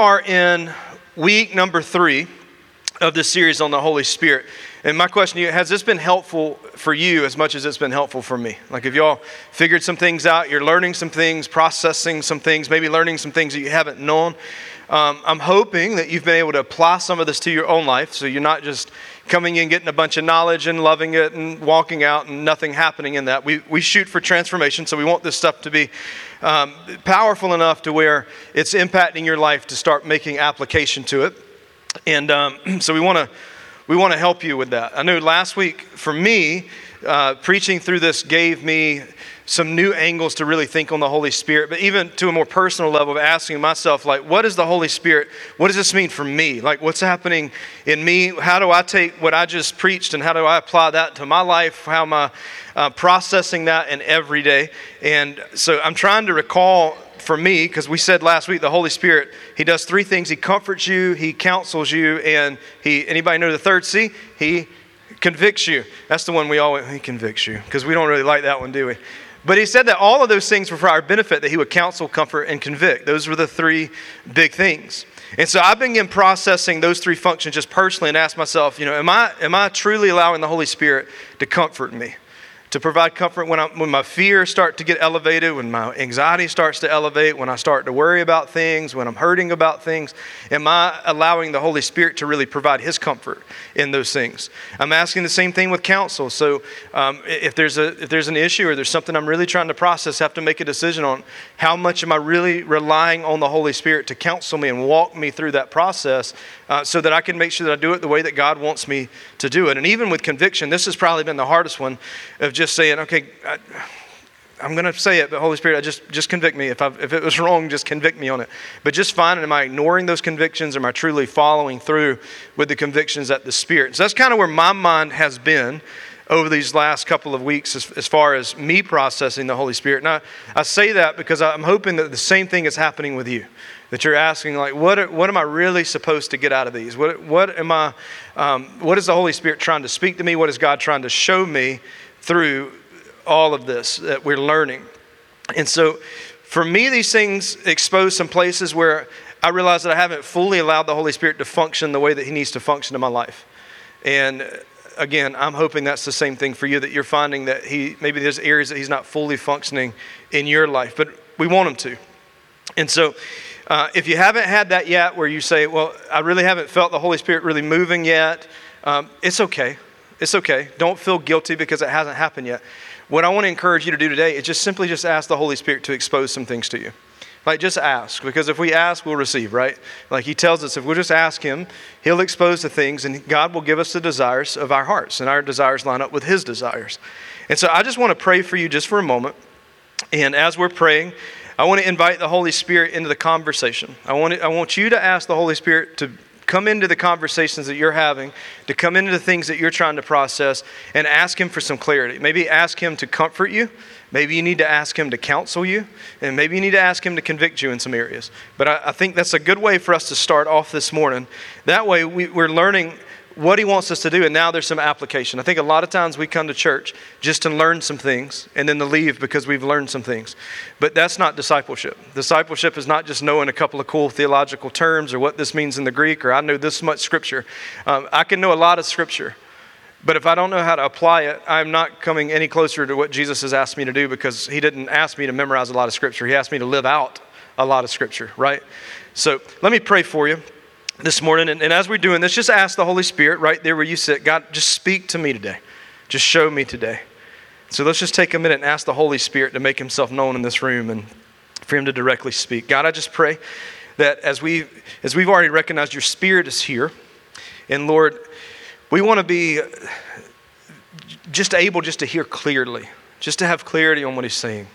are in week number three of this series on the Holy Spirit. And my question to you has this been helpful for you as much as it's been helpful for me? Like, if y'all figured some things out, you're learning some things, processing some things, maybe learning some things that you haven't known. Um, I'm hoping that you've been able to apply some of this to your own life so you're not just coming in, getting a bunch of knowledge and loving it and walking out and nothing happening in that. We, we shoot for transformation, so we want this stuff to be um, powerful enough to where it's impacting your life to start making application to it. And um, so we want to we want to help you with that. I know last week for me, uh, preaching through this gave me some new angles to really think on the Holy Spirit, but even to a more personal level of asking myself, like, what is the Holy Spirit? What does this mean for me? Like, what's happening in me? How do I take what I just preached and how do I apply that to my life? How am I uh, processing that in every day? And so I'm trying to recall for me, because we said last week the Holy Spirit, He does three things. He comforts you, He counsels you, and He, anybody know the third C? He convicts you. That's the one we always, He convicts you, because we don't really like that one, do we? But he said that all of those things were for our benefit, that he would counsel, comfort, and convict. Those were the three big things. And so I've been processing those three functions just personally and asked myself, you know, am I, am I truly allowing the Holy Spirit to comfort me? To provide comfort when, I, when my fears start to get elevated, when my anxiety starts to elevate, when I start to worry about things, when I'm hurting about things? Am I allowing the Holy Spirit to really provide His comfort in those things? I'm asking the same thing with counsel. So um, if, there's a, if there's an issue or there's something I'm really trying to process, I have to make a decision on how much am I really relying on the Holy Spirit to counsel me and walk me through that process uh, so that I can make sure that I do it the way that God wants me to do it. And even with conviction, this has probably been the hardest one of just saying, okay, I, am going to say it, but Holy Spirit, I just, just convict me. If, i if it was wrong, just convict me on it. But just finding, am I ignoring those convictions? Am I truly following through with the convictions that the Spirit? So that's kind of where my mind has been over these last couple of weeks as, as far as me processing the Holy Spirit. And I, I say that because I'm hoping that the same thing is happening with you. That you're asking, like, what, what am I really supposed to get out of these? What, what am I, um, what is the Holy Spirit trying to speak to me? What is God trying to show me through all of this that we're learning. And so for me, these things expose some places where I realize that I haven't fully allowed the Holy Spirit to function the way that He needs to function in my life. And again, I'm hoping that's the same thing for you that you're finding that He maybe there's areas that He's not fully functioning in your life, but we want Him to. And so, uh, if you haven't had that yet, where you say, Well, I really haven't felt the Holy Spirit really moving yet, um, it's okay. It's okay. Don't feel guilty because it hasn't happened yet. What I want to encourage you to do today is just simply just ask the Holy Spirit to expose some things to you. Like, just ask, because if we ask, we'll receive, right? Like he tells us, if we'll just ask Him, He'll expose the things, and God will give us the desires of our hearts, and our desires line up with His desires. And so I just want to pray for you just for a moment. And as we're praying, I want to invite the Holy Spirit into the conversation. I want, I want you to ask the Holy Spirit to come into the conversations that you're having, to come into the things that you're trying to process, and ask Him for some clarity. Maybe ask Him to comfort you. Maybe you need to ask Him to counsel you. And maybe you need to ask Him to convict you in some areas. But I, I think that's a good way for us to start off this morning. That way, we, we're learning what he wants us to do, and now there's some application. I think a lot of times we come to church just to learn some things and then to leave because we've learned some things. But that's not discipleship. Discipleship is not just knowing a couple of cool theological terms or what this means in the Greek or I know this much scripture. Um, I can know a lot of scripture, but if I don't know how to apply it, I'm not coming any closer to what Jesus has asked me to do because he didn't ask me to memorize a lot of scripture. He asked me to live out a lot of scripture, right? So let me pray for you this morning. And, and, as we're doing this, just ask the Holy Spirit right there where you sit God, just speak to me today. Just show me today. So let's just take a minute and ask the Holy Spirit to make himself known in this room and for him to directly speak. God, I just pray that as, we, as we've already recognized your Spirit is here, and Lord, we want to be just able just to hear clearly, just to have clarity on what he's saying.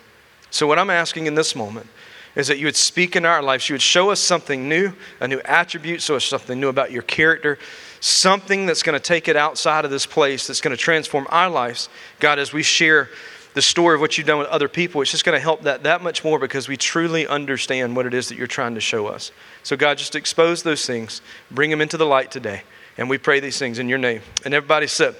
So, what I'm asking in this moment is that you would speak in our lives. You would show us something new, a new attribute, show us something new about your character, something that's going to take it outside of this place, that's going to transform our lives. God, as we share the story of what you've done with other people, it's just going to help that that much more because we truly understand what it is that you're trying to show us. So, God, just expose those things, bring them into the light today. And we pray these things in your name. And everybody said,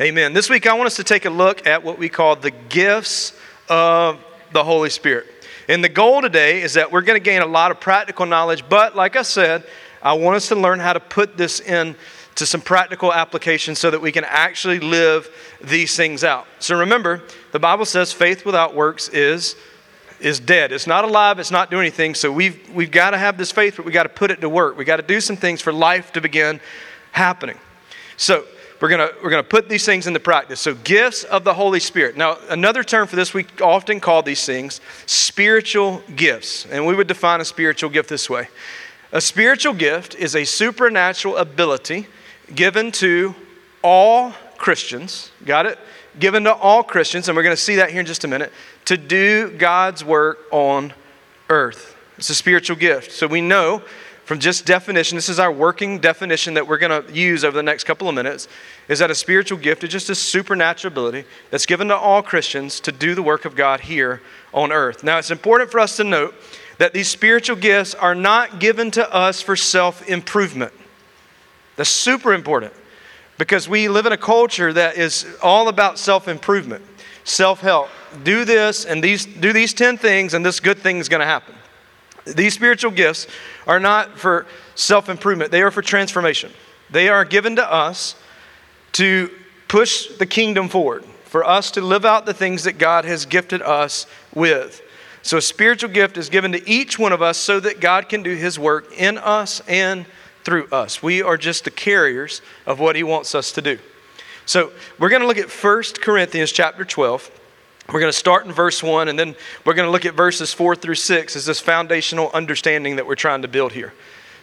Amen. Amen. This week, I want us to take a look at what we call the gifts of the Holy Spirit. And the goal today is that we're going to gain a lot of practical knowledge, but like I said, I want us to learn how to put this in to some practical application so that we can actually live these things out. So remember, the Bible says faith without works is is dead. It's not alive, it's not doing anything. So we've we've got to have this faith, but we got to put it to work. We got to do some things for life to begin happening. So we're gonna we're gonna put these things into practice. So gifts of the Holy Spirit. Now, another term for this we often call these things spiritual gifts. And we would define a spiritual gift this way. A spiritual gift is a supernatural ability given to all Christians. Got it? Given to all Christians, and we're going to see that here in just a minute, to do God's work on earth. It's a spiritual gift. So we know from just definition, this is our working definition that we're going to use over the next couple of minutes, is that a spiritual gift is just a supernatural ability that's given to all Christians to do the work of God here on earth. Now, it's important for us to note that these spiritual gifts are not given to us for self improvement. That's super important because we live in a culture that is all about self improvement, self help. Do this and these, do these 10 things, and this good thing is going to happen. These spiritual gifts are not for self improvement, they are for transformation. They are given to us to push the kingdom forward, for us to live out the things that God has gifted us with. So, a spiritual gift is given to each one of us so that God can do His work in us and through us. We are just the carriers of what He wants us to do. So, we're going to look at 1 Corinthians chapter 12. We're going to start in verse 1, and then we're going to look at verses 4 through 6 as this foundational understanding that we're trying to build here.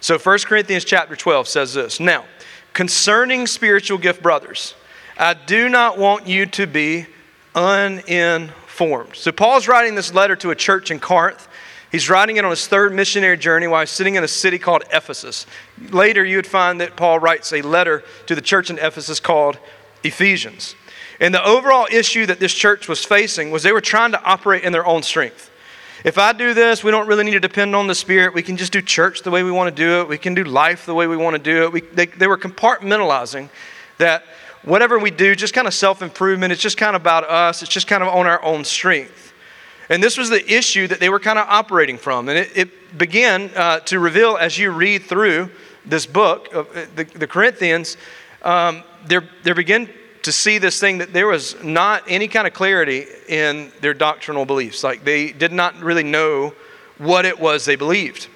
So, 1 Corinthians chapter 12 says this Now, concerning spiritual gift, brothers, I do not want you to be uninformed. So Paul's writing this letter to a church in Corinth. He's writing it on his third missionary journey while he's sitting in a city called Ephesus. Later, you would find that Paul writes a letter to the church in Ephesus called Ephesians. And the overall issue that this church was facing was they were trying to operate in their own strength. If I do this, we don't really need to depend on the Spirit. We can just do church the way we want to do it. We can do life the way we want to do it. We, they, they were compartmentalizing that whatever we do, just kind of self improvement, it's just kind of about us, it's just kind of on our own strength. And this was the issue that they were kind of operating from. And it, it began uh, to reveal as you read through this book, of uh, the, the Corinthians, um, they they begin to see this thing that there was not any kind of clarity in their doctrinal beliefs. Like they did not really know what it was they believed.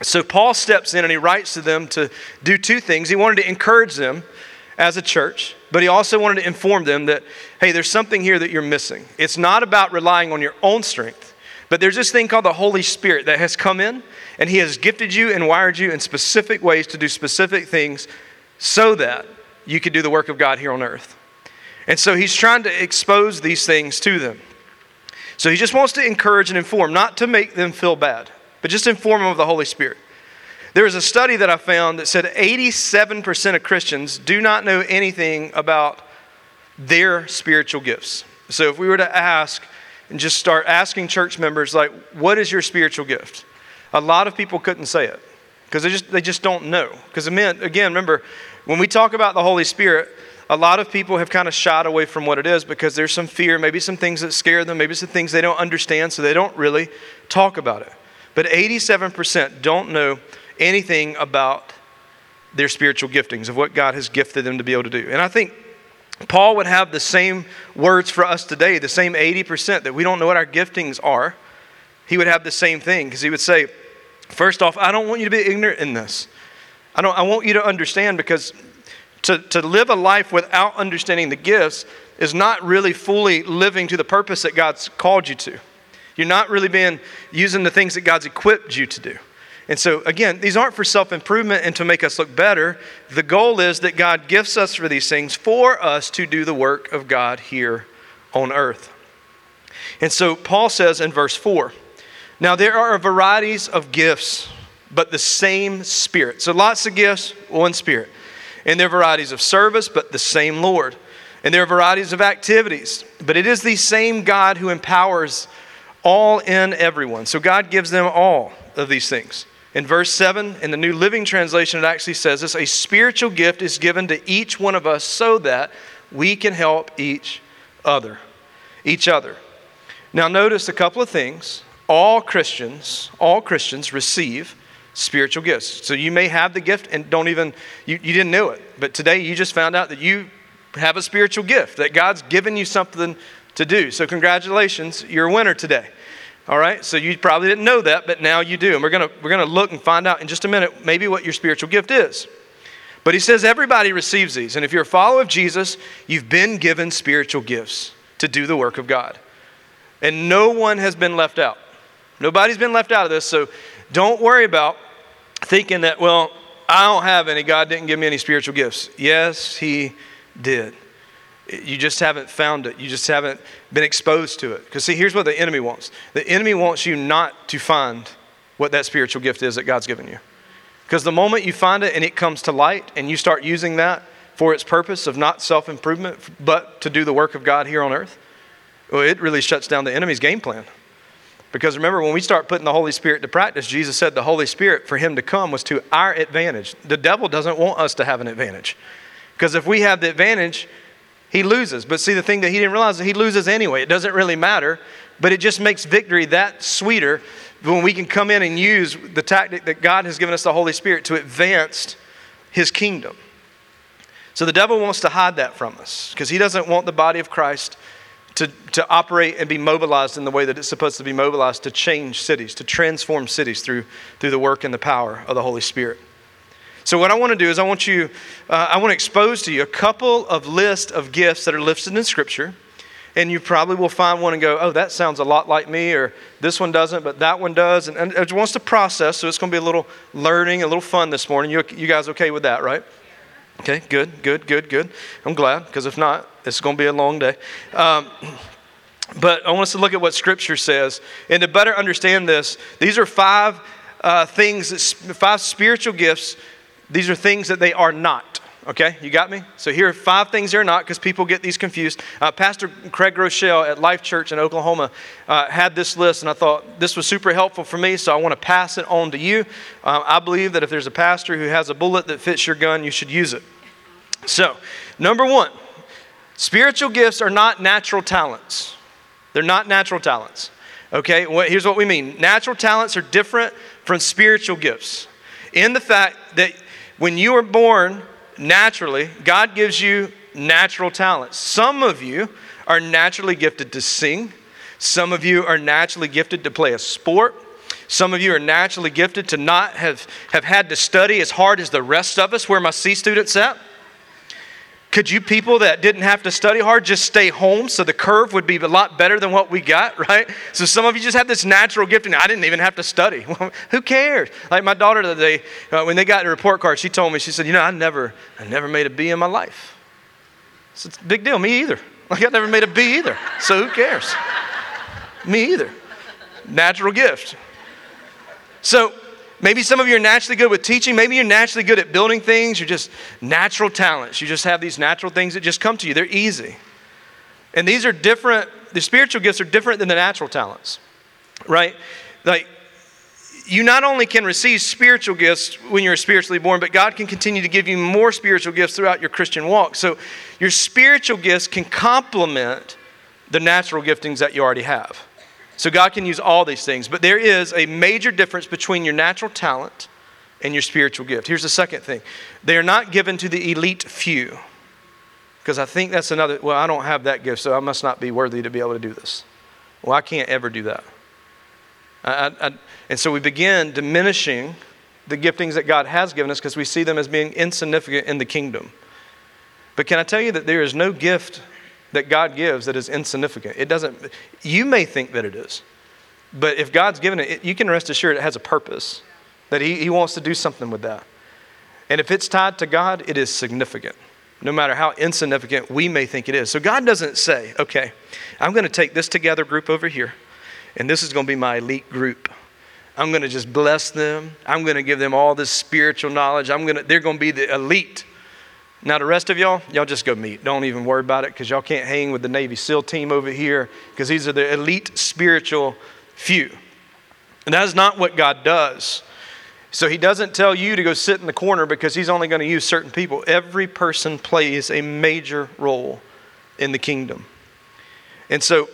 So Paul steps in and he writes to them to do two things. He wanted to encourage them as a church, but he also wanted to inform them that, hey, there's something here that you're missing. It's not about relying on your own strength, but there's this thing called the Holy Spirit that has come in, and he has gifted you and wired you in specific ways to do specific things so that you could do the work of God here on earth. And so he's trying to expose these things to them. So he just wants to encourage and inform, not to make them feel bad, but just inform them of the Holy Spirit. There was a study that I found that said 87% of Christians do not know anything about their spiritual gifts. So if we were to ask and just start asking church members, like, what is your spiritual gift? A lot of people couldn't say it because they just, they just don't know. Because again, remember, when we talk about the Holy Spirit, a lot of people have kind of shied away from what it is because there's some fear, maybe some things that scare them, maybe some things they don't understand, so they don't really talk about it. But 87% don't know anything about their spiritual giftings, of what God has gifted them to be able to do. And I think Paul would have the same words for us today, the same 80% that we don't know what our giftings are. He would have the same thing because he would say, First off, I don't want you to be ignorant in this. I, don't, I want you to understand because to, to live a life without understanding the gifts is not really fully living to the purpose that God's called you to. You're not really being using the things that God's equipped you to do. And so, again, these aren't for self improvement and to make us look better. The goal is that God gifts us for these things for us to do the work of God here on earth. And so, Paul says in verse 4 Now there are varieties of gifts, but the same Spirit. So, lots of gifts, one Spirit. And there are varieties of service, but the same Lord. And there are varieties of activities, but it is the same God who empowers all in everyone. So, God gives them all of these things. In verse 7, in the New Living Translation, it actually says this a spiritual gift is given to each one of us so that we can help each other. Each other. Now, notice a couple of things all Christians, all Christians receive spiritual gifts. So you may have the gift and don't even, you, you didn't know it. But today you just found out that you have a spiritual gift, that God's given you something to do. So congratulations, you're a winner today. All right, so you probably didn't know that, but now you do. And we're gonna, we're gonna look and find out in just a minute maybe what your spiritual gift is. But he says everybody receives these. And if you're a follower of Jesus, you've been given spiritual gifts to do the work of God. And no one has been left out. Nobody's been left out of this. So don't worry about thinking that, well, I don't have any. God didn't give me any spiritual gifts. Yes, He did. You just haven't found it. You just haven't been exposed to it. Because, see, here's what the enemy wants the enemy wants you not to find what that spiritual gift is that God's given you. Because the moment you find it and it comes to light and you start using that for its purpose of not self improvement, but to do the work of God here on earth, well, it really shuts down the enemy's game plan. Because remember, when we start putting the Holy Spirit to practice, Jesus said the Holy Spirit, for him to come, was to our advantage. The devil doesn't want us to have an advantage. Because if we have the advantage, he loses. But see, the thing that he didn't realize is he loses anyway. It doesn't really matter, but it just makes victory that sweeter when we can come in and use the tactic that God has given us the Holy Spirit to advance his kingdom. So the devil wants to hide that from us because he doesn't want the body of Christ to, to operate and be mobilized in the way that it's supposed to be mobilized to change cities, to transform cities through, through the work and the power of the Holy Spirit. So, what I want to do is, I want you, uh, I want to expose to you a couple of lists of gifts that are listed in Scripture. And you probably will find one and go, oh, that sounds a lot like me, or this one doesn't, but that one does. And, and it wants to process, so it's going to be a little learning, a little fun this morning. You, you guys okay with that, right? Okay, good, good, good, good. I'm glad, because if not, it's going to be a long day. Um, but I want us to look at what Scripture says. And to better understand this, these are five uh, things, five spiritual gifts. These are things that they are not. Okay, you got me? So here are five things they're not because people get these confused. Uh, Pastor Craig Groeschel at Life Church in Oklahoma uh, had this list, and I thought this was super helpful for me, so I want to pass it on to you. Uh, I believe that if there's a pastor who has a bullet that fits your gun, you should use it. So, number one, spiritual gifts are not natural talents. They're not natural talents. Okay, well, here's what we mean natural talents are different from spiritual gifts in the fact that when you are born, naturally, God gives you natural talents. Some of you are naturally gifted to sing, some of you are naturally gifted to play a sport. Some of you are naturally gifted to not have, have had to study as hard as the rest of us, where my C students at. Could you people that didn't have to study hard just stay home so the curve would be a lot better than what we got, right? So some of you just have this natural gift, and I didn't even have to study. Who cares? Like my daughter today, uh, when they got the report card, she told me, she said, you know, I never, I never made a B in my life. So it's a big deal. Me either. Like I never made a B either. So who cares? Me either. Natural gift. So Maybe some of you are naturally good with teaching. Maybe you're naturally good at building things. You're just natural talents. You just have these natural things that just come to you. They're easy. And these are different, the spiritual gifts are different than the natural talents, right? Like, you not only can receive spiritual gifts when you're spiritually born, but God can continue to give you more spiritual gifts throughout your Christian walk. So, your spiritual gifts can complement the natural giftings that you already have. So God can use all these things, but there is a major difference between your natural talent and your spiritual gift. Here's the second thing they are not given to the elite few. Because I think that's another, well, I don't have that gift, so I must not be worthy to be able to do this. Well, I can't ever do that. I, I, and so we begin diminishing the giftings that God has given us because we see them as being insignificant in the kingdom. But can I tell you that there is no gift that God gives that is insignificant. It doesn't, you may think that it is, but if God's given it, it you can rest assured it has a purpose, that he, he wants to do something with that. And if it's tied to God, it is significant, no matter how insignificant we may think it is. So God doesn't say, okay, I'm going to take this together group over here, and this is going to be my elite group. I'm going to just bless them. I'm going to give them all this spiritual knowledge. I'm going to, they're going to be the elite. Now, the rest of y'all, y'all just go meet. Don't even worry about it because y'all can't hang with the Navy SEAL team over here because these are the elite spiritual few. And that is not what God does. So he doesn't tell you to go sit in the corner because he's only going to use certain people. Every person plays a major role in the kingdom. And so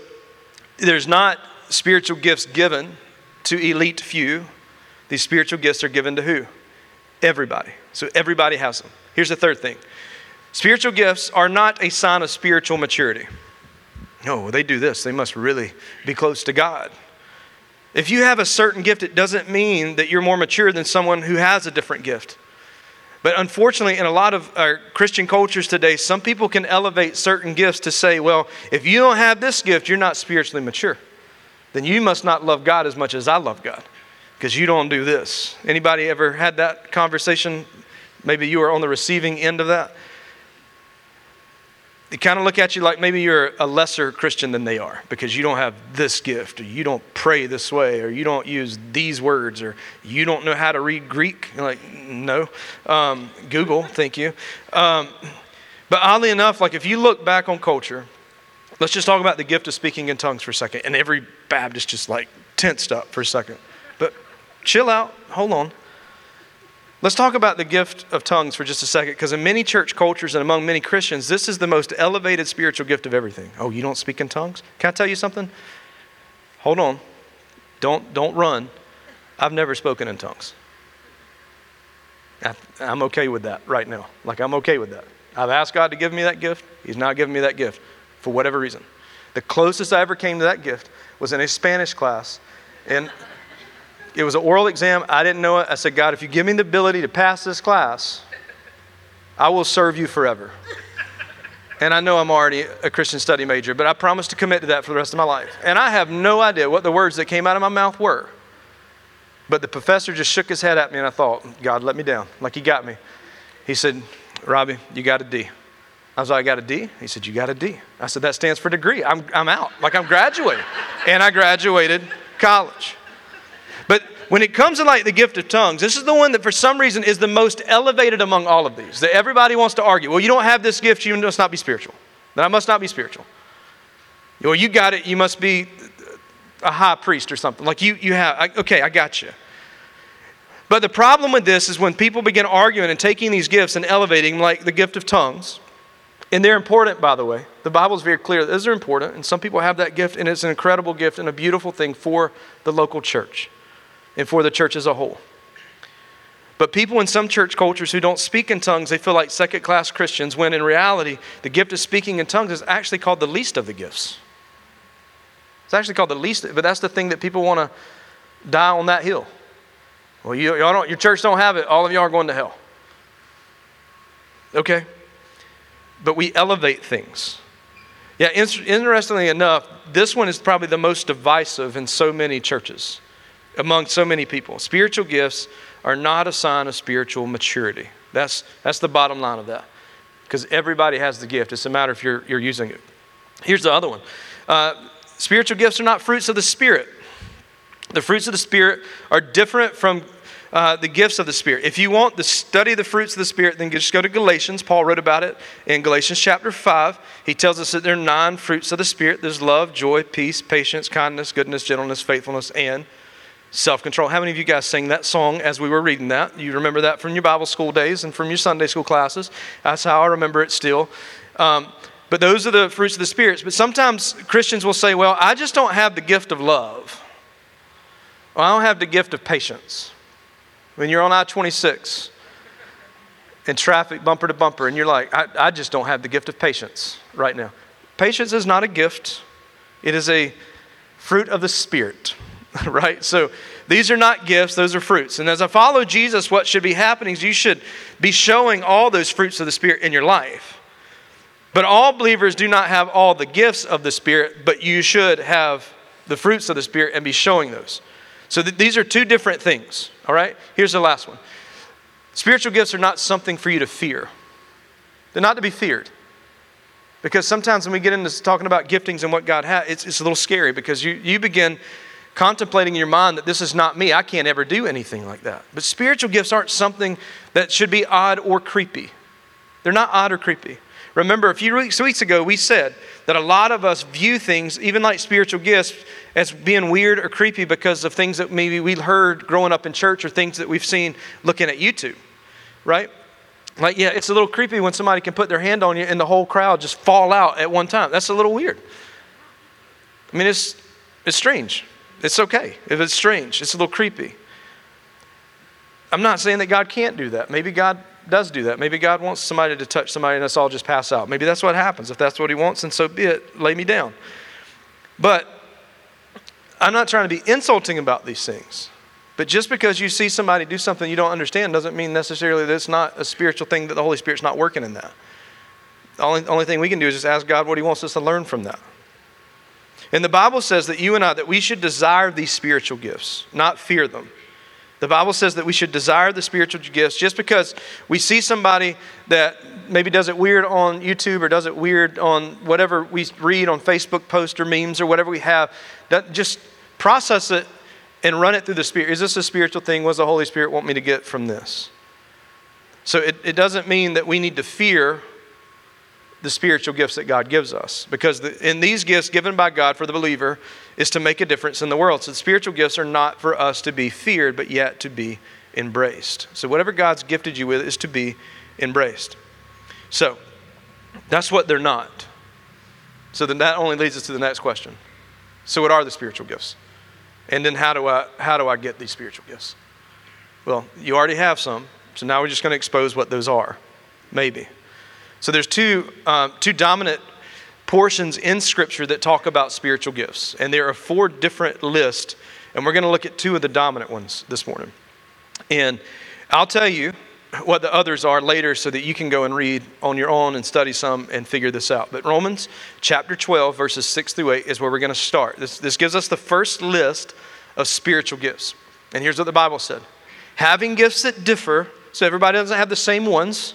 there's not spiritual gifts given to elite few. These spiritual gifts are given to who? Everybody. So everybody has them. Here's the third thing spiritual gifts are not a sign of spiritual maturity. No, they do this. They must really be close to God. If you have a certain gift, it doesn't mean that you're more mature than someone who has a different gift. But unfortunately, in a lot of our Christian cultures today, some people can elevate certain gifts to say, well, if you don't have this gift, you're not spiritually mature. Then you must not love God as much as I love God because you don't do this. Anybody ever had that conversation? Maybe you were on the receiving end of that. They kind of look at you like maybe you're a lesser Christian than they are because you don't have this gift, or you don't pray this way, or you don't use these words, or you don't know how to read Greek. You're like, no. Um, Google, thank you. Um, but oddly enough, like if you look back on culture, let's just talk about the gift of speaking in tongues for a second. And every Baptist just like tensed up for a second. But chill out, hold on. Let's talk about the gift of tongues for just a second, because in many church cultures and among many Christians, this is the most elevated spiritual gift of everything. Oh, you don't speak in tongues? Can I tell you something? Hold on. Don't, don't run. I've never spoken in tongues. I, I'm okay with that right now. Like, I'm okay with that. I've asked God to give me that gift. He's not giving me that gift for whatever reason. The closest I ever came to that gift was in a Spanish class. And it was an oral exam. I didn't know it. I said, God, if you give me the ability to pass this class, I will serve you forever. And I know I'm already a Christian study major, but I promise to commit to that for the rest of my life. And I have no idea what the words that came out of my mouth were. But the professor just shook his head at me, and I thought, God let me down, like he got me. He said, Robbie, you got a D. I was like, I got a D? He said, You got a D. I said, That stands for degree. I'm, I'm out. Like I'm graduating. and I graduated college. When it comes to like the gift of tongues, this is the one that for some reason is the most elevated among all of these. That everybody wants to argue. Well, you don't have this gift, you must not be spiritual. Then I must not be spiritual. Well, you got it, you must be a high priest or something. Like you, you have, okay, I got you. But the problem with this is when people begin arguing and taking these gifts and elevating, like the gift of tongues, and they're important, by the way. The Bible is very clear. Those are important, and some people have that gift, and it's an incredible gift and a beautiful thing for the local church and for the church as a whole. But people in some church cultures who don't speak in tongues, they feel like second class Christians, when in reality, the gift of speaking in tongues is actually called the least of the gifts. It's actually called the least, but that's the thing that people want to die on that hill. Well, you, y'all don't, your church don't have it. All of y'all are going to hell. Okay? But we elevate things. Yeah, interestingly enough, this one is probably the most divisive in so many churches among so many people. Spiritual gifts are not a sign of spiritual maturity. That's, that's the bottom line of that. Because everybody has the gift. It's a matter if you're, you're using it. Here's the other one uh, spiritual gifts are not fruits of the Spirit. The fruits of the Spirit are different from uh, the gifts of the Spirit. If you want to study the fruits of the Spirit, then just go to Galatians. Paul wrote about it in Galatians chapter 5. He tells us that there are nine fruits of the Spirit there's love, joy, peace, patience, kindness, goodness, gentleness, faithfulness, and self control. How many of you guys sang that song as we were reading that? You remember that from your Bible school days and from your Sunday school classes. That's how I remember it still. Um, but those are the fruits of the spirits. But sometimes Christians will say, well, I just don't have the gift of love. Or I don't have the gift of patience. When you're on I 26 in traffic, bumper to bumper, and you're like, I, I just don't have the gift of patience right now. Patience is not a gift, it is a fruit of the Spirit. right? So these are not gifts, those are fruits. And as I follow Jesus, what should be happening is you should be showing all those fruits of the Spirit in your life. But all believers do not have all the gifts of the Spirit, but you should have the fruits of the Spirit and be showing those. So th- these are two different things, all right? Here's the last one spiritual gifts are not something for you to fear, they're not to be feared. Because sometimes when we get into talking about giftings and what God has, it's, it's a little scary because you, you begin contemplating in your mind that this is not me. I can't ever do anything like that. But spiritual gifts aren't something that should be odd or creepy. They're not odd or creepy. Remember, a few weeks ago, we said that a lot of us view things, even like spiritual gifts, as being weird or creepy because of things that maybe we heard growing up in church or things that we've seen looking at YouTube, right? Like, yeah, it's a little creepy when somebody can put their hand on you and the whole crowd just fall out at one time. That's a little weird. I mean, it's It's strange. It's okay if it's strange. It's a little creepy. I'm not saying that God can't do that. Maybe God does do that. Maybe God wants somebody to touch somebody and us all just pass out. Maybe that's what happens. If that's what He wants, and so be it. Lay me down. But I'm not trying to be insulting about these things. But just because you see somebody do something you don't understand doesn't mean necessarily that it's not a spiritual thing that the Holy Spirit's not working in that. The only, only thing we can do is just ask God what He wants us to learn from that. And the Bible says that you and I, that we should desire these spiritual gifts, not fear them. The Bible says that we should desire the spiritual gifts just because we see somebody that maybe does it weird on YouTube or does it weird on whatever we read on Facebook posts or memes or whatever we have. That just process it and run it through the Spirit. Is this a spiritual thing? What does the Holy Spirit want me to get from this? So it, it doesn't mean that we need to fear the spiritual gifts that God gives us. Because the, in these gifts given by God for the believer is to make a difference in the world. So the spiritual gifts are not for us to be feared, but yet to be embraced. So whatever God's gifted you with is to be embraced. So that's what they're not. So then that only leads us to the next question. So what are the spiritual gifts? And then how do I how do I get these spiritual gifts? Well, you already have some. So now we're just going to expose what those are. Maybe. So there's two, um, two dominant portions in Scripture that talk about spiritual gifts. And there are four different lists, and we're going to look at two of the dominant ones this morning. And I'll tell you what the others are later so that you can go and read on your own and study some and figure this out. But Romans chapter 12, verses 6 through 8 is where we're going to start. This, this gives us the first list of spiritual gifts. And here's what the Bible said Having gifts that differ, so everybody doesn't have the same ones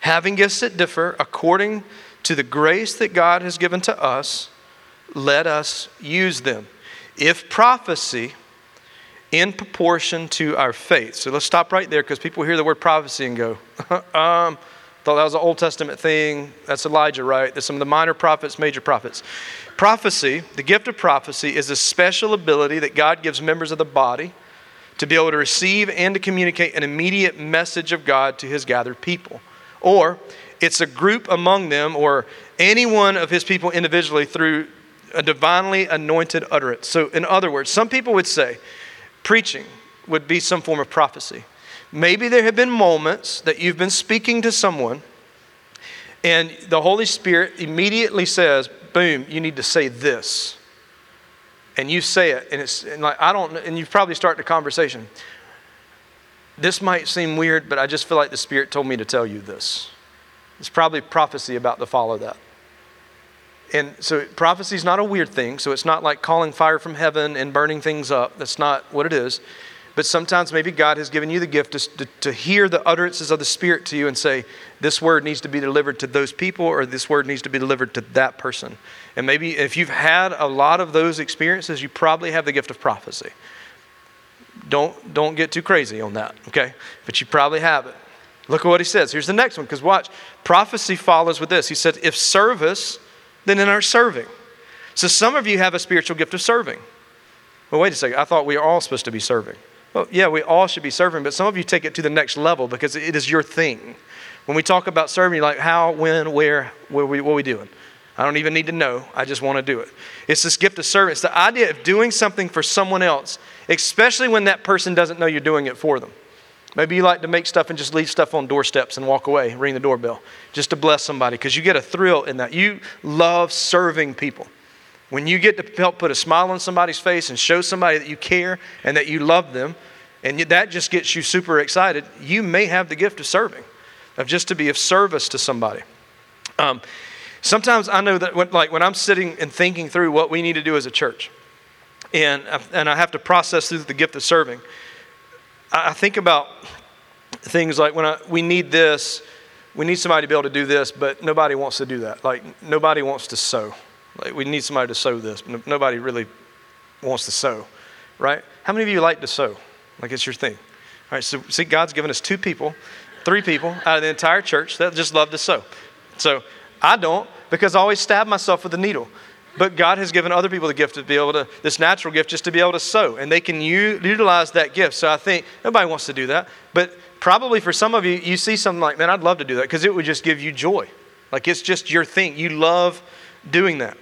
having gifts that differ according to the grace that God has given to us, let us use them. If prophecy, in proportion to our faith. So let's stop right there because people hear the word prophecy and go, um, thought that was an Old Testament thing. That's Elijah, right? There's some of the minor prophets, major prophets. Prophecy, the gift of prophecy, is a special ability that God gives members of the body to be able to receive and to communicate an immediate message of God to his gathered people or it's a group among them or any one of his people individually through a divinely anointed utterance. So, in other words, some people would say preaching would be some form of prophecy. Maybe there have been moments that you've been speaking to someone and the Holy Spirit immediately says, boom, you need to say this. And you say it, and it's and like, I don't, and you probably start the conversation this might seem weird, but I just feel like the Spirit told me to tell you this. It's probably prophecy about to follow that. And so prophecy is not a weird thing. So it's not like calling fire from heaven and burning things up. That's not what it is. But sometimes maybe God has given you the gift to, to, to, hear the utterances of the Spirit to you and say, this word needs to be delivered to those people or this word needs to be delivered to that person. And maybe if you've had a lot of those experiences, you probably have the gift of prophecy. Don't, don't get too crazy on that, okay? But you probably have it. Look at what he says. Here's the next one, because watch. Prophecy follows with this. He said, if service, then in our serving. So some of you have a spiritual gift of serving. Well, wait a second. I thought we are all supposed to be serving. Well, yeah, we all should be serving, but some of you take it to the next level because it is your thing. When we talk about serving, like, how, when, where, what are we, what are we doing? I don't even need to know. I just want to do it. It's this gift of service. The idea of doing something for someone else especially when that person doesn't know you're doing it for them. Maybe you like to make stuff and just leave stuff on doorsteps and walk away, ring the doorbell, just to bless somebody, because you get a thrill in that. You love serving people. When you get to help put a smile on somebody's face and show somebody that you care and that you love them, and that just gets you super excited, you may have the gift of serving, of just to be of service to somebody. Um, sometimes I know that when, like when I'm sitting and thinking through what we need to do as a church, and, and I have to process through the gift of serving. I think about things like when I, we need this, we need somebody to be able to do this, but nobody wants to do that. Like, nobody wants to sew. Like, we need somebody to sew this, but nobody really wants to sew, right? How many of you like to sew? Like, it's your thing. All right, so see, God's given us two people, three people out of the entire church that just love to sew. So I don't because I always stab myself with a needle. But God has given other people the gift to be able to, this natural gift, just to be able to sew. And they can u- utilize that gift. So I think nobody wants to do that. But probably for some of you, you see something like, man, I'd love to do that because it would just give you joy. Like it's just your thing. You love doing that.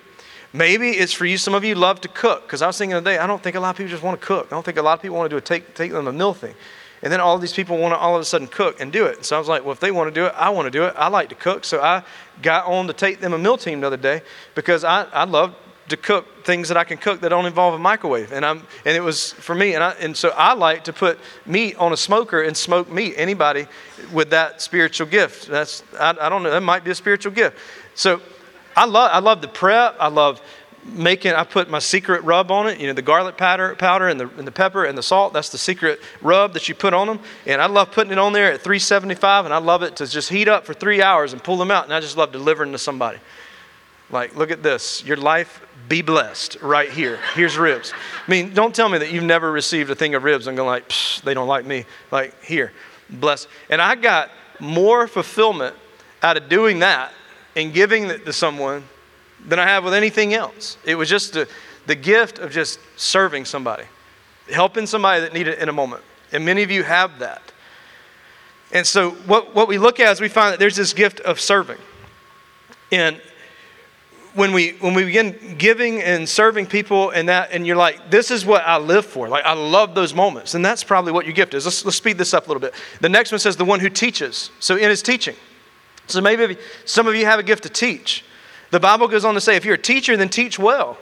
Maybe it's for you. Some of you love to cook because I was thinking today. I don't think a lot of people just want to cook. I don't think a lot of people want to do a take take them a meal thing. And then all these people want to all of a sudden cook and do it. And So I was like, well, if they want to do it, I want to do it. I like to cook. So I got on to take them a meal team the other day because I, I love to cook things that I can cook that don't involve a microwave. And I'm and it was for me and I and so I like to put meat on a smoker and smoke meat. Anybody with that spiritual gift. That's I, I don't know, that might be a spiritual gift. So I love I love the prep. I love making I put my secret rub on it, you know, the garlic powder powder and the and the pepper and the salt. That's the secret rub that you put on them. And I love putting it on there at 375 and I love it to just heat up for 3 hours and pull them out and I just love delivering to somebody. Like, look at this. Your life be blessed right here. Here's ribs. I mean, don't tell me that you've never received a thing of ribs and going like, they don't like me. Like, here, bless. And I got more fulfillment out of doing that and giving it to someone than I have with anything else. It was just the, the gift of just serving somebody, helping somebody that needed it in a moment. And many of you have that. And so, what, what we look at is we find that there's this gift of serving. And when we when we begin giving and serving people and that and you're like this is what i live for like i love those moments and that's probably what your gift is let's, let's speed this up a little bit the next one says the one who teaches so in his teaching so maybe some of you have a gift to teach. The Bible goes on to say if you're a teacher, then teach well.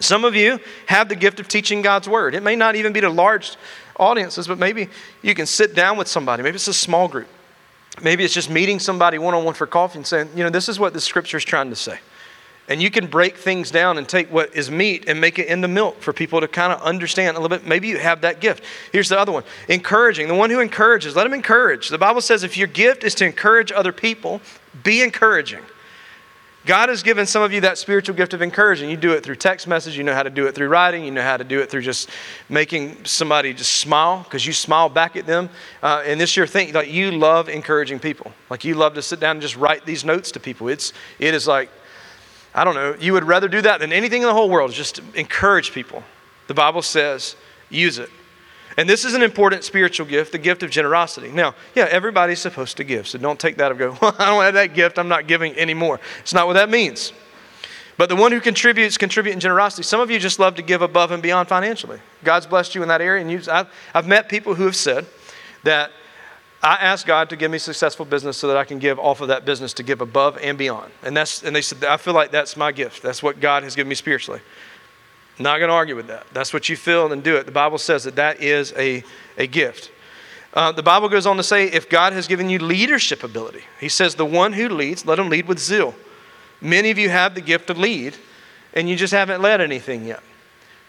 Some of you have the gift of teaching God's word. It may not even be to large audiences, but maybe you can sit down with somebody. Maybe it's a small group. Maybe it's just meeting somebody one on one for coffee and saying, you know, this is what the scripture is trying to say. And you can break things down and take what is meat and make it into milk for people to kind of understand a little bit. Maybe you have that gift. Here's the other one encouraging. The one who encourages, let him encourage. The Bible says if your gift is to encourage other people, be encouraging. God has given some of you that spiritual gift of encouraging. You do it through text message, you know how to do it through writing, you know how to do it through just making somebody just smile because you smile back at them. Uh, and this year, think like you love encouraging people. Like you love to sit down and just write these notes to people. It's it is like I don't know, you would rather do that than anything in the whole world, just encourage people. The Bible says, use it. And this is an important spiritual gift, the gift of generosity. Now, yeah, everybody's supposed to give, so don't take that and go, well, I don't have that gift, I'm not giving anymore. It's not what that means. But the one who contributes, contribute in generosity. Some of you just love to give above and beyond financially. God's blessed you in that area, and you, I've, I've met people who have said that I asked God to give me successful business so that I can give off of that business to give above and beyond. And that's and they said I feel like that's my gift. That's what God has given me spiritually. Not going to argue with that. That's what you feel and do it. The Bible says that that is a, a gift. Uh, the Bible goes on to say if God has given you leadership ability, He says the one who leads, let him lead with zeal. Many of you have the gift to lead, and you just haven't led anything yet.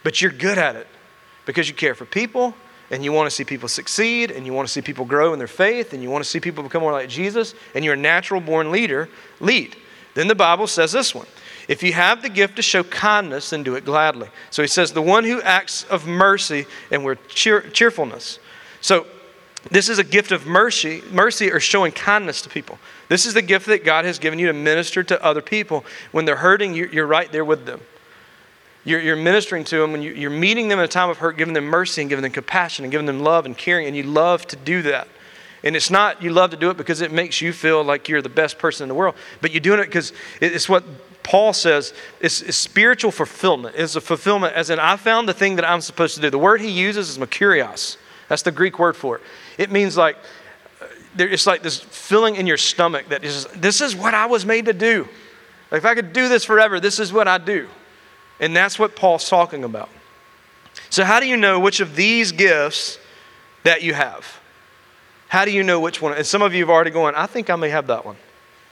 But you're good at it because you care for people and you want to see people succeed and you want to see people grow in their faith and you want to see people become more like Jesus and you're a natural born leader, lead. Then the Bible says this one if you have the gift to show kindness, then do it gladly. So he says, the one who acts of mercy and with cheer, cheerfulness. So this is a gift of mercy, mercy or showing kindness to people. This is the gift that God has given you to minister to other people. When they're hurting, you're right there with them. You're, you're ministering to them, and you, you're meeting them in a time of hurt, giving them mercy and giving them compassion and giving them love and caring, and you love to do that. And it's not you love to do it because it makes you feel like you're the best person in the world, but you're doing it because it's what Paul says it's, it's, spiritual fulfillment. It's a fulfillment, as in, I found the thing that I'm supposed to do. The word he uses is makarios. That's the Greek word for it. It means like, it's like this filling in your stomach that is, this is what I was made to do. Like if I could do this forever, this is what I do. And that's what Paul's talking about. So, how do you know which of these gifts that you have? How do you know which one? And some of you have already going, I think I may have that one.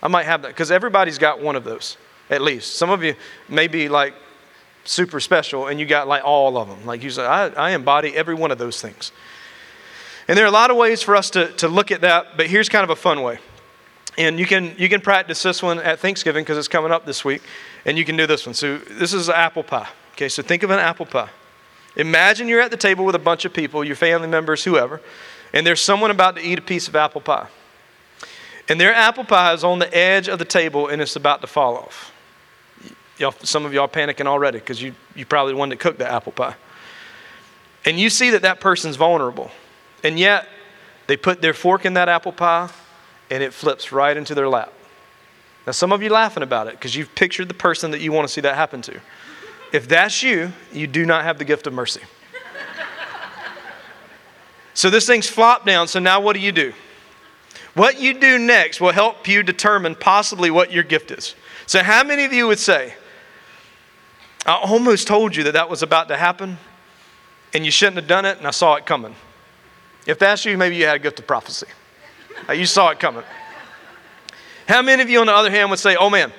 I might have that because everybody's got one of those, at least. Some of you may be like super special and you got like all of them. Like you say, I, I embody every one of those things. And there are a lot of ways for us to, to look at that, but here's kind of a fun way. And you can, you can practice this one at Thanksgiving because it's coming up this week. And you can do this one. So this is an apple pie. Okay, so think of an apple pie. Imagine you're at the table with a bunch of people, your family members, whoever, and there's someone about to eat a piece of apple pie. And their apple pie is on the edge of the table and it's about to fall off. Y'all, some of y'all are panicking already because you, you probably the one that cooked the apple pie. And you see that that person's vulnerable. And yet, they put their fork in that apple pie and it flips right into their lap. Now, some of you laughing about it because you've pictured the person that you want to see that happen to. If that's you, you do not have the gift of mercy. so this thing's flopped down. So now what do you do? What you do next will help you determine possibly what your gift is. So, how many of you would say, I almost told you that that was about to happen, and you shouldn't have done it, and I saw it coming? If that's you, maybe you had a gift of prophecy. Uh, you saw it coming. How many of you, on the other hand, would say, Oh man,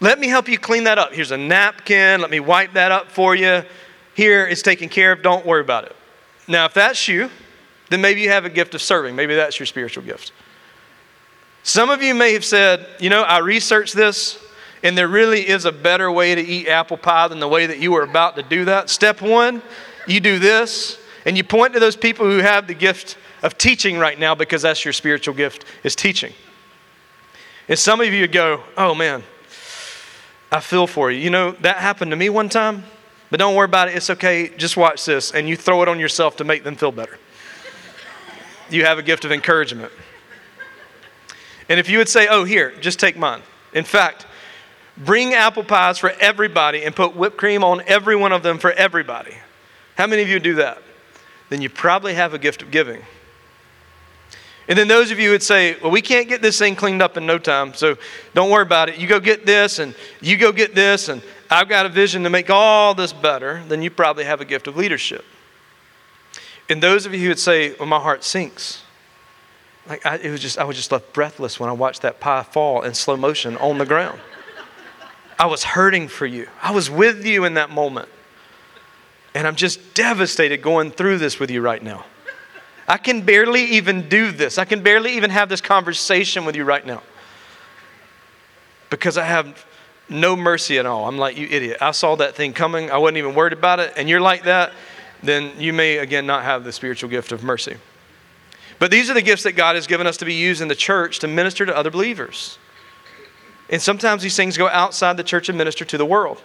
let me help you clean that up? Here's a napkin. Let me wipe that up for you. Here, it's taken care of. Don't worry about it. Now, if that's you, then maybe you have a gift of serving. Maybe that's your spiritual gift. Some of you may have said, You know, I researched this, and there really is a better way to eat apple pie than the way that you were about to do that. Step one, you do this, and you point to those people who have the gift of teaching right now because that's your spiritual gift, is teaching. And some of you go, oh man, I feel for you. You know, that happened to me one time, but don't worry about it. It's okay. Just watch this. And you throw it on yourself to make them feel better. You have a gift of encouragement. And if you would say, oh, here, just take mine. In fact, bring apple pies for everybody and put whipped cream on every one of them for everybody. How many of you do that? Then you probably have a gift of giving. And then those of you would say, well, we can't get this thing cleaned up in no time, so don't worry about it. You go get this, and you go get this, and I've got a vision to make all this better, then you probably have a gift of leadership. And those of you who would say, well, my heart sinks. Like I, it was just, I was just left breathless when I watched that pie fall in slow motion on the ground. I was hurting for you. I was with you in that moment. And I'm just devastated going through this with you right now. I can barely even do this. I can barely even have this conversation with you right now because I have no mercy at all. I'm like, you idiot. I saw that thing coming. I wasn't even worried about it. And you're like that, then you may again not have the spiritual gift of mercy. But these are the gifts that God has given us to be used in the church to minister to other believers. And sometimes these things go outside the church and minister to the world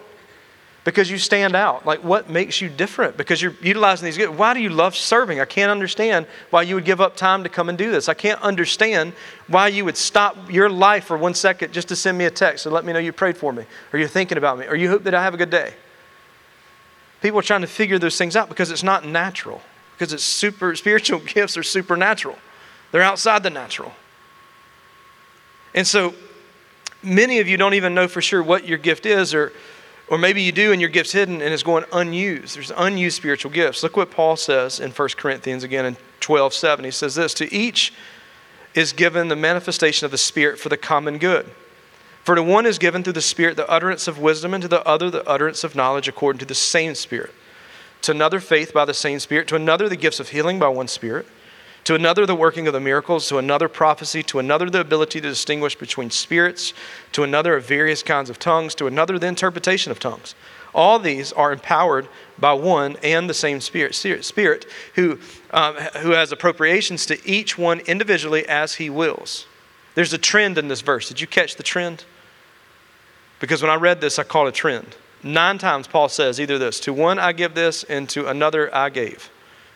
because you stand out. Like, what makes you different? Because you're utilizing these gifts. Why do you love serving? I can't understand why you would give up time to come and do this. I can't understand why you would stop your life for one second just to send me a text and let me know you prayed for me, or you're thinking about me, or you hope that I have a good day. People are trying to figure those things out because it's not natural, because it's super, spiritual gifts are supernatural, they're outside the natural. And so, many of you don't even know for sure what your gift is or or maybe you do and your gift's hidden and it's going unused. There's unused spiritual gifts. Look what Paul says in 1 Corinthians again in 12 7. He says this To each is given the manifestation of the Spirit for the common good. For to one is given through the Spirit the utterance of wisdom, and to the other the utterance of knowledge according to the same Spirit. To another, faith by the same Spirit. To another, the gifts of healing by one Spirit to another, the working of the miracles, to another, prophecy, to another, the ability to distinguish between spirits, to another, of various kinds of tongues, to another, the interpretation of tongues. All these are empowered by one and the same Spirit, Spirit who, um, who has appropriations to each one individually as he wills. There's a trend in this verse. Did you catch the trend? Because when I read this, I caught a trend. Nine times Paul says either this to one I give this, and to another I gave.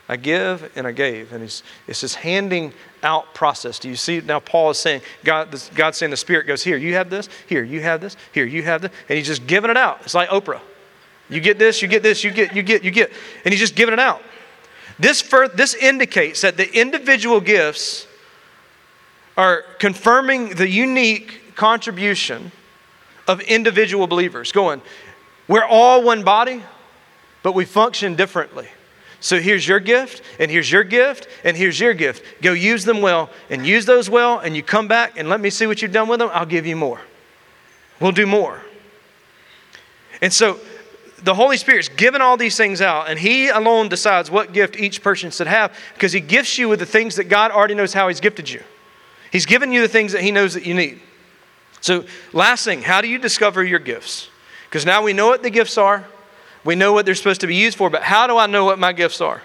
I give and I gave. And it's this handing out process. Do you see now? Paul is saying, God, this, God's saying the Spirit goes, Here, you have this. Here, you have this. Here, you have this. And he's just giving it out. It's like Oprah. You get this, you get this, you get, you get, you get. And he's just giving it out. This, first, this indicates that the individual gifts are confirming the unique contribution of individual believers. Going, we're all one body, but we function differently. So here's your gift, and here's your gift, and here's your gift. Go use them well, and use those well, and you come back and let me see what you've done with them. I'll give you more. We'll do more. And so the Holy Spirit's given all these things out, and He alone decides what gift each person should have because He gifts you with the things that God already knows how He's gifted you. He's given you the things that He knows that you need. So, last thing, how do you discover your gifts? Because now we know what the gifts are. We know what they're supposed to be used for, but how do I know what my gifts are?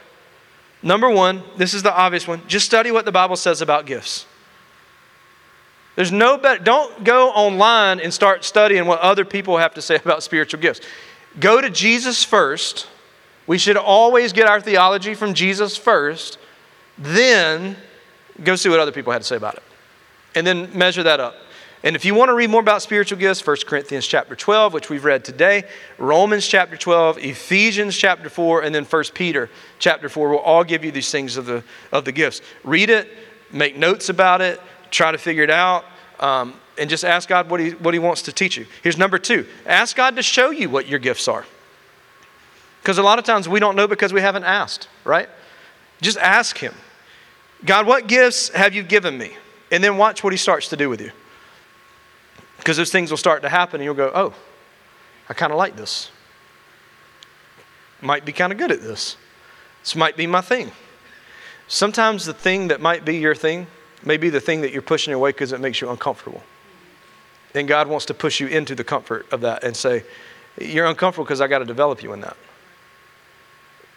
Number one, this is the obvious one just study what the Bible says about gifts. There's no better, don't go online and start studying what other people have to say about spiritual gifts. Go to Jesus first. We should always get our theology from Jesus first, then go see what other people had to say about it. And then measure that up. And if you want to read more about spiritual gifts, 1 Corinthians chapter 12, which we've read today, Romans chapter 12, Ephesians chapter 4, and then 1 Peter chapter 4 will all give you these things of the, of the gifts. Read it, make notes about it, try to figure it out, um, and just ask God what he, what he wants to teach you. Here's number two ask God to show you what your gifts are. Because a lot of times we don't know because we haven't asked, right? Just ask Him God, what gifts have you given me? And then watch what He starts to do with you. Because those things will start to happen and you'll go, oh, I kind of like this. Might be kind of good at this. This might be my thing. Sometimes the thing that might be your thing may be the thing that you're pushing away because it makes you uncomfortable. And God wants to push you into the comfort of that and say, You're uncomfortable because I got to develop you in that.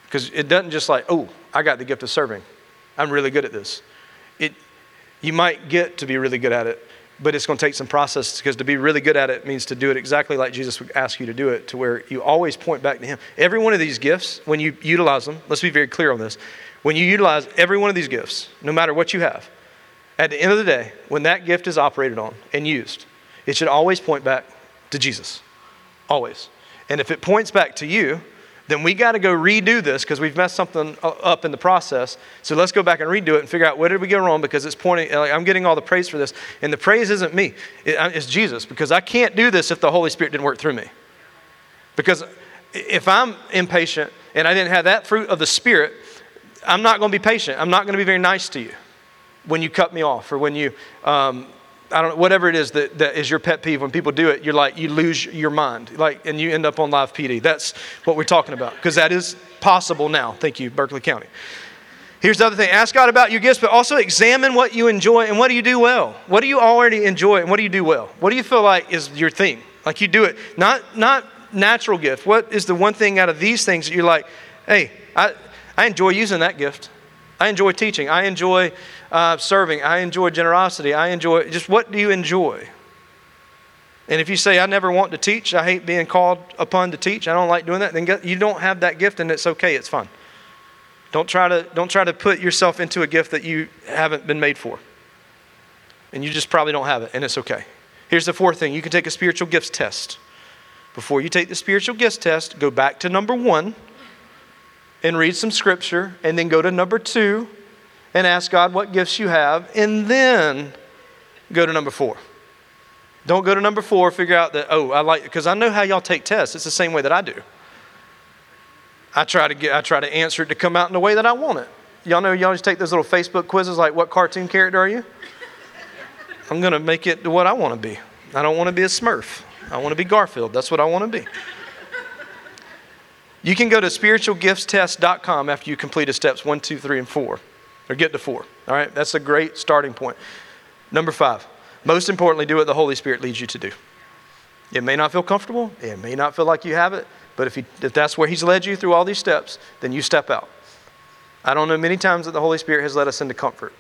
Because it doesn't just like, oh, I got the gift of serving. I'm really good at this. It, you might get to be really good at it, but it's going to take some process because to be really good at it means to do it exactly like Jesus would ask you to do it, to where you always point back to Him. Every one of these gifts, when you utilize them, let's be very clear on this. When you utilize every one of these gifts, no matter what you have, at the end of the day, when that gift is operated on and used, it should always point back to Jesus. Always. And if it points back to you, then we got to go redo this because we've messed something up in the process. So let's go back and redo it and figure out where did we go wrong because it's pointing, like, I'm getting all the praise for this. And the praise isn't me, it's Jesus because I can't do this if the Holy Spirit didn't work through me. Because if I'm impatient and I didn't have that fruit of the Spirit, I'm not going to be patient. I'm not going to be very nice to you when you cut me off or when you um, I don't know, whatever it is that, that is your pet peeve, when people do it, you're like, you lose your mind, like, and you end up on live PD. That's what we're talking about, because that is possible now. Thank you, Berkeley County. Here's the other thing ask God about your gifts, but also examine what you enjoy and what do you do well. What do you already enjoy and what do you do well? What do you feel like is your thing? Like you do it, not, not natural gift. What is the one thing out of these things that you're like, hey, I, I enjoy using that gift? I enjoy teaching. I enjoy uh, serving. I enjoy generosity. I enjoy just what do you enjoy? And if you say, I never want to teach, I hate being called upon to teach, I don't like doing that, then get, you don't have that gift and it's okay, it's fine. Don't try, to, don't try to put yourself into a gift that you haven't been made for. And you just probably don't have it, and it's okay. Here's the fourth thing you can take a spiritual gifts test. Before you take the spiritual gifts test, go back to number one and read some scripture, and then go to number two and ask God what gifts you have, and then go to number four. Don't go to number four, figure out that, oh, I like, because I know how y'all take tests. It's the same way that I do. I try to get, I try to answer it to come out in the way that I want it. Y'all know y'all just take those little Facebook quizzes like, what cartoon character are you? I'm going to make it to what I want to be. I don't want to be a smurf. I want to be Garfield. That's what I want to be. You can go to spiritualgiftstest.com after you complete steps one, two, three, and four, or get to four. All right, that's a great starting point. Number five, most importantly, do what the Holy Spirit leads you to do. It may not feel comfortable, it may not feel like you have it, but if, he, if that's where He's led you through all these steps, then you step out. I don't know many times that the Holy Spirit has led us into comfort.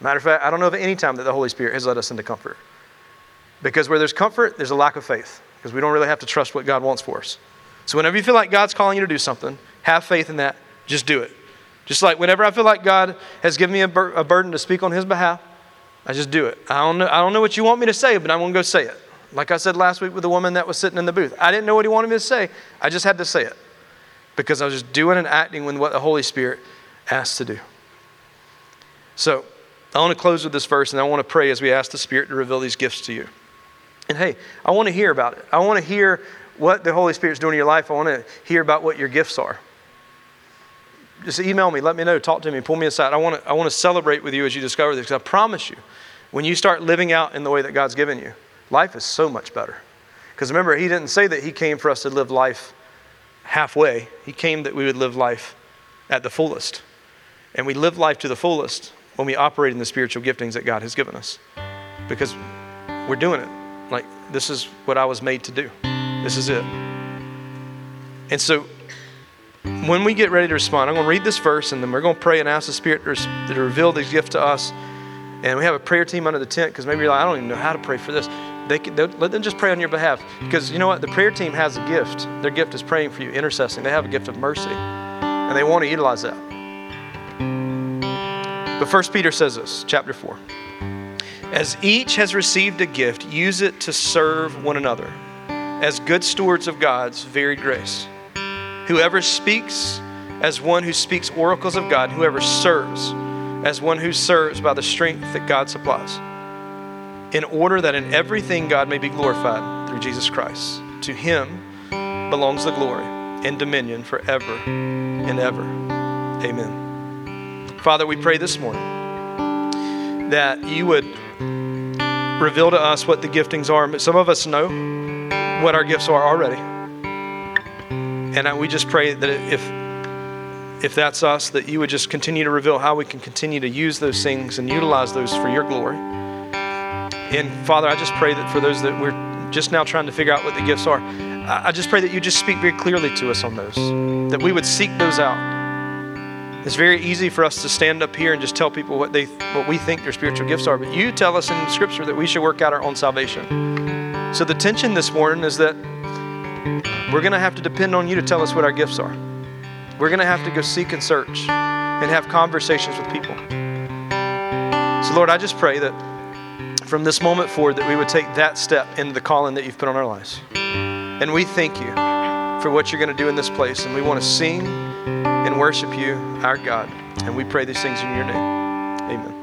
Matter of fact, I don't know of any time that the Holy Spirit has led us into comfort. Because where there's comfort, there's a lack of faith, because we don't really have to trust what God wants for us. So whenever you feel like God's calling you to do something, have faith in that. Just do it. Just like whenever I feel like God has given me a, bur- a burden to speak on His behalf, I just do it. I don't know. I don't know what you want me to say, but I'm going to go say it. Like I said last week with the woman that was sitting in the booth, I didn't know what he wanted me to say. I just had to say it because I was just doing and acting with what the Holy Spirit asked to do. So I want to close with this verse, and I want to pray as we ask the Spirit to reveal these gifts to you. And hey, I want to hear about it. I want to hear what the Holy Spirit's doing in your life. I want to hear about what your gifts are. Just email me, let me know, talk to me, pull me aside. I want to, I want to celebrate with you as you discover this because I promise you, when you start living out in the way that God's given you, life is so much better. Because remember, He didn't say that He came for us to live life halfway, He came that we would live life at the fullest. And we live life to the fullest when we operate in the spiritual giftings that God has given us. Because we're doing it. Like, this is what I was made to do. This is it. And so, when we get ready to respond, I'm going to read this verse and then we're going to pray and ask the Spirit to, reveal these gifts to us. And we have a prayer team under the tent because maybe you're like, I don't even know how to pray for this. They can, let them just pray on your behalf because you know what? The prayer team has a gift. Their gift is praying for you, intercessing. They have a gift of mercy and they want to utilize that. But First Peter says this, chapter 4. As each has received a gift, use it to serve one another as good stewards of God's varied grace. Whoever speaks, as one who speaks oracles of God, whoever serves, as one who serves by the strength that God supplies, in order that in everything God may be glorified through Jesus Christ. To him belongs the glory and dominion forever and ever. Amen. Father, we pray this morning that you would reveal to us what the giftings are. Some of us know what our gifts are already. And we just pray that if if that's us, that you would just continue to reveal how we can continue to use those things and utilize those for your glory. And Father, I just pray that for those that we're just now trying to figure out what the gifts are, I just pray that you just speak very clearly to us on those, that we would seek those out. It's very easy for us to stand up here and just tell people what they what we think their spiritual gifts are, but you tell us in Scripture that we should work out our own salvation. So the tension this morning is that we're going to have to depend on you to tell us what our gifts are. We're going to have to go seek and search and have conversations with people. So, Lord, I just pray that from this moment forward that we would take that step into the calling that you've put on our lives. And we thank you for what you're going to do in this place. And we want to sing and worship you, our God. And we pray these things in your name. Amen.